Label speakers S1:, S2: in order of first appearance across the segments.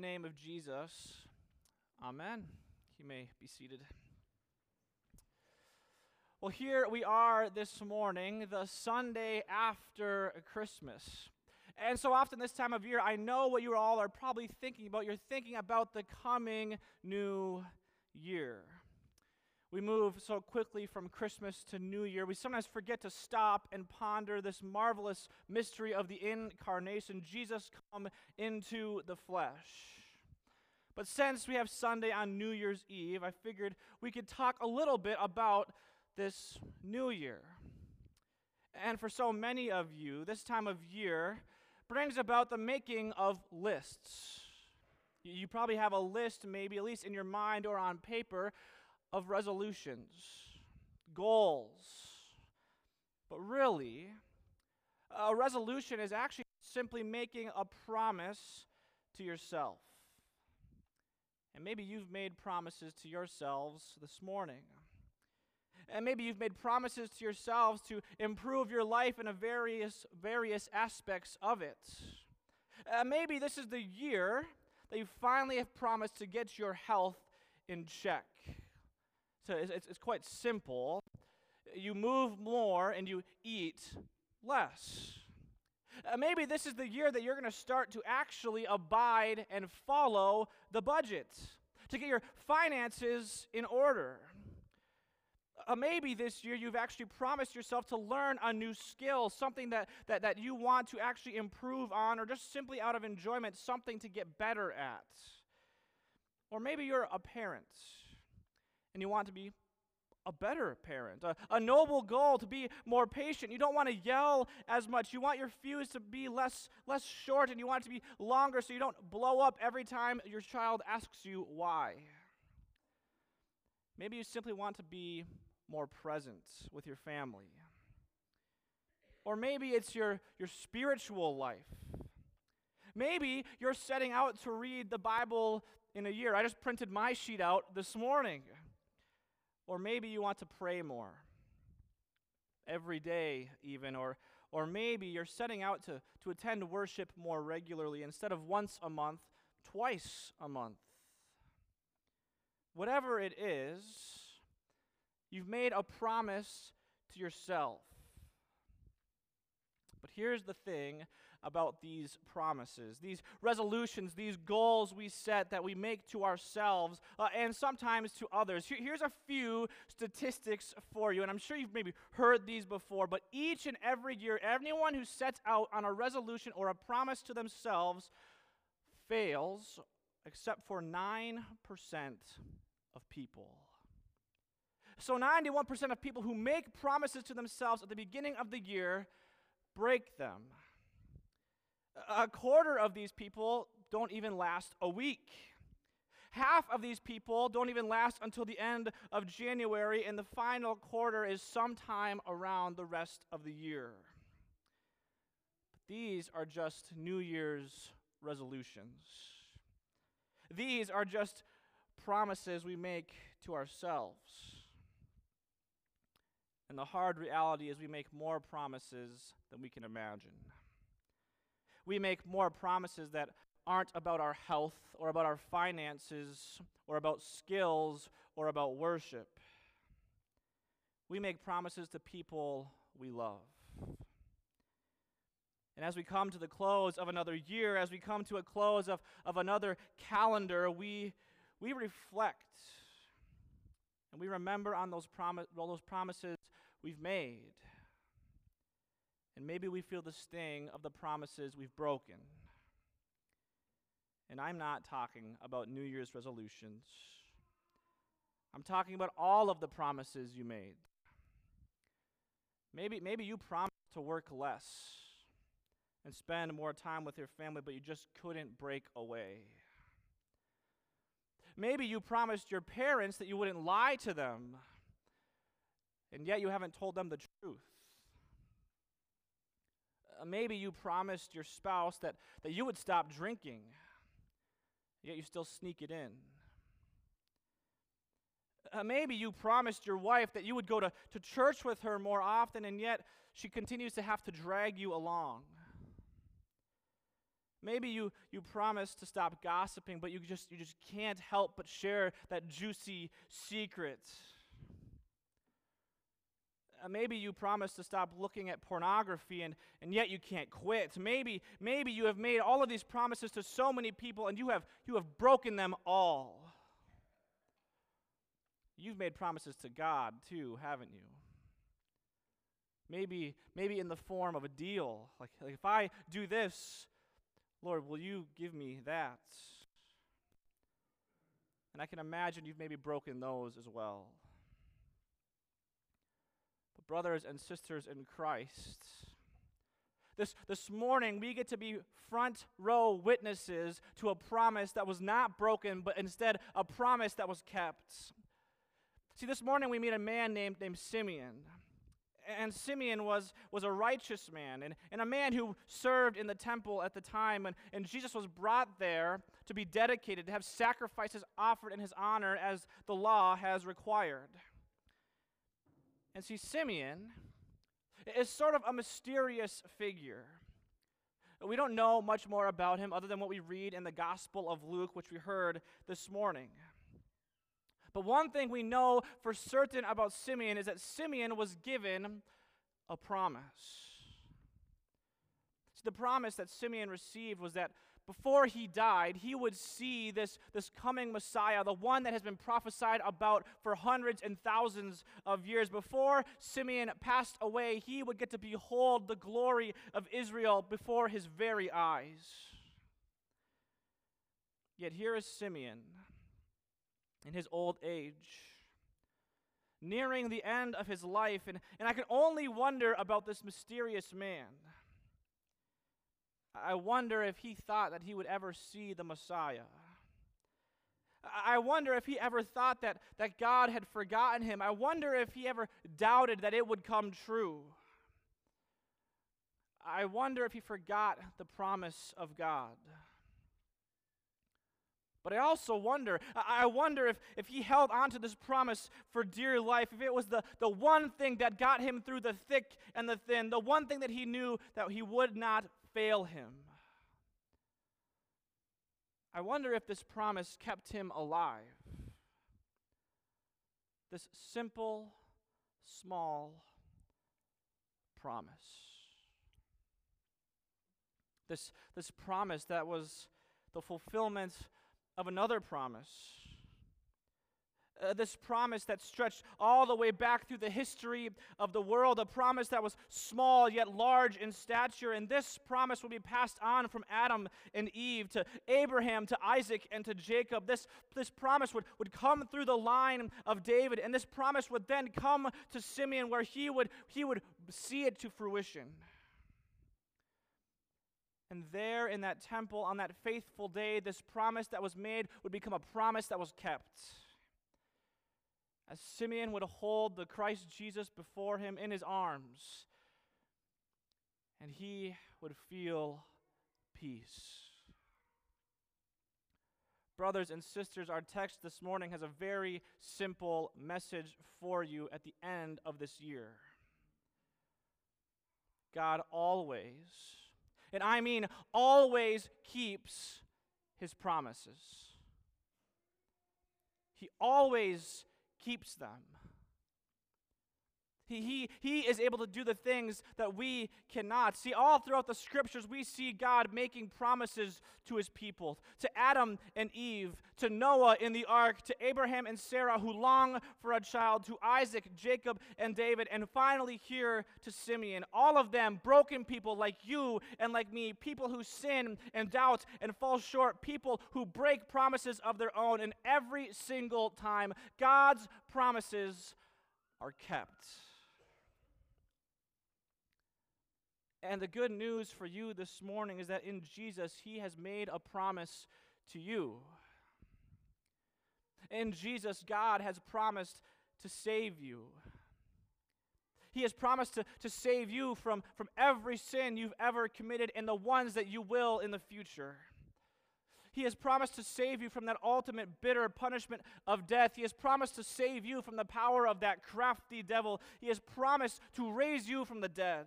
S1: the name of Jesus, Amen. You may be seated. Well, here we are this morning, the Sunday after Christmas. And so often this time of year, I know what you all are probably thinking about. You're thinking about the coming new year. We move so quickly from Christmas to New Year, we sometimes forget to stop and ponder this marvelous mystery of the incarnation, Jesus come into the flesh. But since we have Sunday on New Year's Eve, I figured we could talk a little bit about this new year. And for so many of you, this time of year brings about the making of lists. You probably have a list, maybe at least in your mind or on paper, of resolutions, goals. But really, a resolution is actually simply making a promise to yourself. And maybe you've made promises to yourselves this morning. And maybe you've made promises to yourselves to improve your life in a various various aspects of it. Uh, maybe this is the year that you finally have promised to get your health in check. It's, it's, it's quite simple. You move more and you eat less. Uh, maybe this is the year that you're going to start to actually abide and follow the budget, to get your finances in order. Uh, maybe this year you've actually promised yourself to learn a new skill, something that, that, that you want to actually improve on, or just simply out of enjoyment, something to get better at. Or maybe you're a parent and you want to be a better parent, a, a, noble goal to be more patient. You don't want to yell as much. You want your fuse to be less, less short and you want it to be longer so you don't blow up every time your child asks you why. Maybe you simply want to be more present with your family. Or maybe it's your, your spiritual life. Maybe you're setting out to read the Bible in a year. I just printed my sheet out this morning. Or maybe you want to pray more every day, even. Or, or maybe you're setting out to, to attend worship more regularly instead of once a month, twice a month. Whatever it is, you've made a promise to yourself. Here's the thing about these promises, these resolutions, these goals we set that we make to ourselves uh, and sometimes to others. Here, here's a few statistics for you, and I'm sure you've maybe heard these before, but each and every year, anyone who sets out on a resolution or a promise to themselves fails, except for 9% of people. So 91% of people who make promises to themselves at the beginning of the year break them. A quarter of these people don't even last a week. Half of these people don't even last until the end of January, and the final quarter is sometime around the rest of the year. But these are just New Year's resolutions. These are just promises we make to ourselves. And the hard reality is we make more promises than we can imagine we make more promises that aren't about our health or about our finances or about skills or about worship. We make promises to people we love. And as we come to the close of another year, as we come to a close of, of another calendar, we, we reflect and we remember on those, promi- those promises we've made. And maybe we feel the sting of the promises we've broken. And I'm not talking about New Year's resolutions. I'm talking about all of the promises you made. Maybe, maybe you promised to work less and spend more time with your family, but you just couldn't break away. Maybe you promised your parents that you wouldn't lie to them, and yet you haven't told them the truth. Uh, maybe you promised your spouse that, that you would stop drinking, yet you still sneak it in. Uh, maybe you promised your wife that you would go to, to church with her more often, and yet she continues to have to drag you along. Maybe you, you promise to stop gossiping, but you just, you just can't help but share that juicy secret. Uh, maybe you promised to stop looking at pornography and, and yet you can't quit. Maybe, maybe you have made all of these promises to so many people and you have, you have broken them all. You've made promises to God too, haven't you? Maybe, maybe in the form of a deal. Like, like if I do this, Lord, will you give me that? And I can imagine you've maybe broken those as well. Brothers and sisters in Christ, this, this morning we get to be front row witnesses to a promise that was not broken, but instead a promise that was kept. See, this morning we meet a man named, named Simeon. And Simeon was, was a righteous man and, and a man who served in the temple at the time. And, and Jesus was brought there to be dedicated, to have sacrifices offered in his honor as the law has required. And see, Simeon is sort of a mysterious figure. We don't know much more about him other than what we read in the Gospel of Luke, which we heard this morning. But one thing we know for certain about Simeon is that Simeon was given a promise. So the promise that Simeon received was that before he died, he would see this, this coming Messiah, the one that has been prophesied about for hundreds and thousands of years. Before Simeon passed away, he would get to behold the glory of Israel before his very eyes. Yet here is Simeon in his old age, nearing the end of his life. And, and I can only wonder about this mysterious man. I wonder if he thought that he would ever see the Messiah. I wonder if he ever thought that, that God had forgotten him. I wonder if he ever doubted that it would come true. I wonder if he forgot the promise of God. But I also wonder, I wonder if, if he held on to this promise for dear life, if it was the, the one thing that got him through the thick and the thin, the one thing that he knew that he would not fail him. I wonder if this promise kept him alive. This simple, small promise. This, this promise that was the fulfillment of another promise. Uh, this promise that stretched all the way back through the history of the world, a promise that was small yet large in stature. And this promise will be passed on from Adam and Eve to Abraham, to Isaac, and to Jacob. This, this promise would, would come through the line of David, and this promise would then come to Simeon, where he would, he would see it to fruition. And there in that temple on that faithful day, this promise that was made would become a promise that was kept. As Simeon would hold the Christ Jesus before him in his arms, and he would feel peace. Brothers and sisters, our text this morning has a very simple message for you at the end of this year. God always and I mean always keeps his promises. He always keeps them. He, he, he is able to do the things that we cannot. See, all throughout the scriptures, we see God making promises to his people to Adam and Eve, to Noah in the ark, to Abraham and Sarah who long for a child, to Isaac, Jacob, and David, and finally here to Simeon. All of them broken people like you and like me, people who sin and doubt and fall short, people who break promises of their own, and every single time, God's promises are kept. And the good news for you this morning is that in Jesus, He has made a promise to you. In Jesus, God has promised to save you. He has promised to, to save you from, from every sin you've ever committed and the ones that you will in the future. He has promised to save you from that ultimate bitter punishment of death. He has promised to save you from the power of that crafty devil. He has promised to raise you from the dead.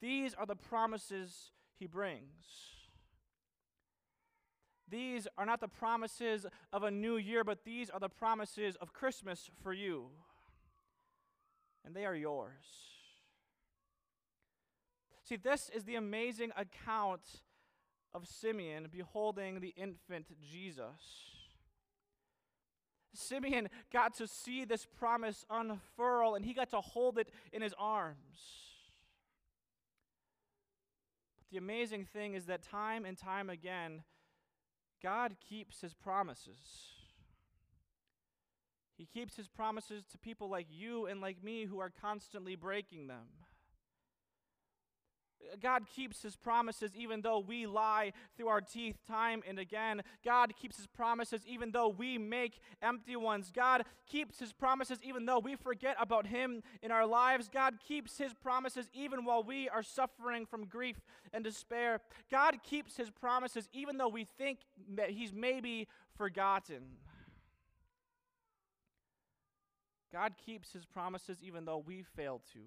S1: These are the promises he brings. These are not the promises of a new year, but these are the promises of Christmas for you. And they are yours. See, this is the amazing account of Simeon beholding the infant Jesus. Simeon got to see this promise unfurl and he got to hold it in his arms. The amazing thing is that time and time again, God keeps his promises. He keeps his promises to people like you and like me who are constantly breaking them. God keeps his promises even though we lie through our teeth time and again. God keeps his promises even though we make empty ones. God keeps his promises even though we forget about him in our lives. God keeps his promises even while we are suffering from grief and despair. God keeps his promises even though we think that he's maybe forgotten. God keeps his promises even though we fail to.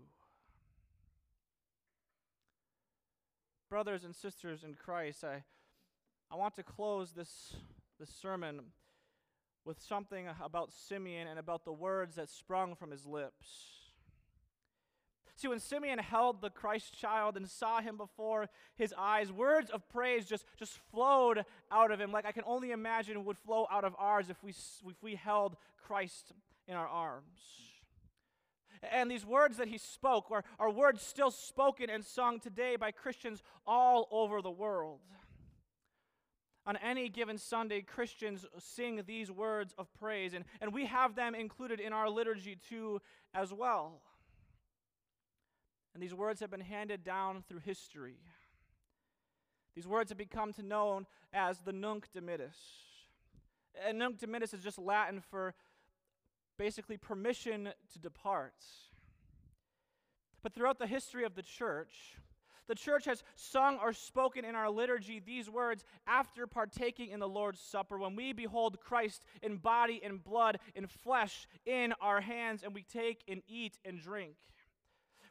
S1: Brothers and sisters in Christ, I, I want to close this, this sermon with something about Simeon and about the words that sprung from his lips. See, when Simeon held the Christ child and saw him before his eyes, words of praise just, just flowed out of him, like I can only imagine would flow out of ours if we, if we held Christ in our arms. And these words that he spoke are, are words still spoken and sung today by Christians all over the world. On any given Sunday, Christians sing these words of praise, and, and we have them included in our liturgy too, as well. And these words have been handed down through history. These words have become to known as the Nunc Dimittis. And Nunc Dimittis is just Latin for basically permission to depart. But throughout the history of the church, the church has sung or spoken in our liturgy these words after partaking in the Lord's Supper, when we behold Christ in body and blood, in flesh, in our hands, and we take and eat and drink.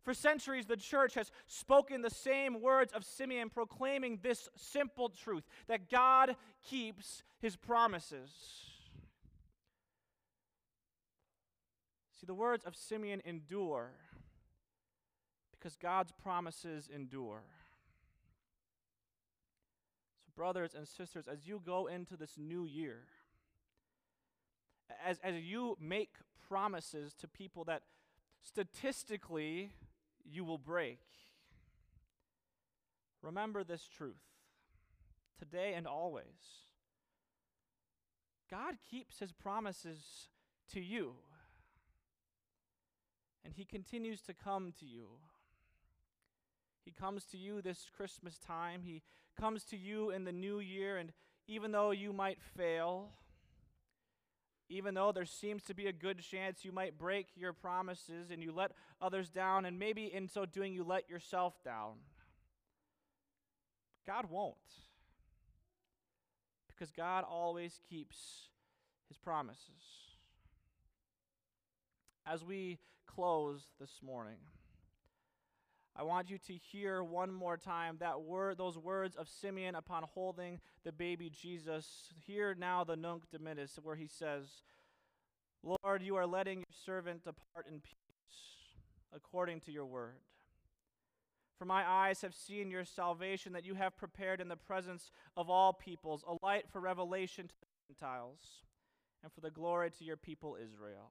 S1: For centuries, the church has spoken the same words of Simeon, proclaiming this simple truth that God keeps his promises. See, the words of Simeon endure because God's promises endure. So, brothers and sisters, as you go into this new year, as, as you make promises to people that statistically you will break, remember this truth today and always. God keeps his promises to you and he continues to come to you. He comes to you this Christmas time. He comes to you in the new year, and even though you might fail, even though there seems to be a good chance you might break your promises and you let others down, and maybe in so doing you let yourself down, God won't. Because God always keeps his promises. As we close this morning, I want you to hear one more time that word, those words of Simeon upon holding the baby Jesus. Hear now the Nunc Dimittis, where he says, Lord, you are letting your servant depart in peace, according to your word. For my eyes have seen your salvation that you have prepared in the presence of all peoples, a light for revelation to the Gentiles, and for the glory to your people Israel.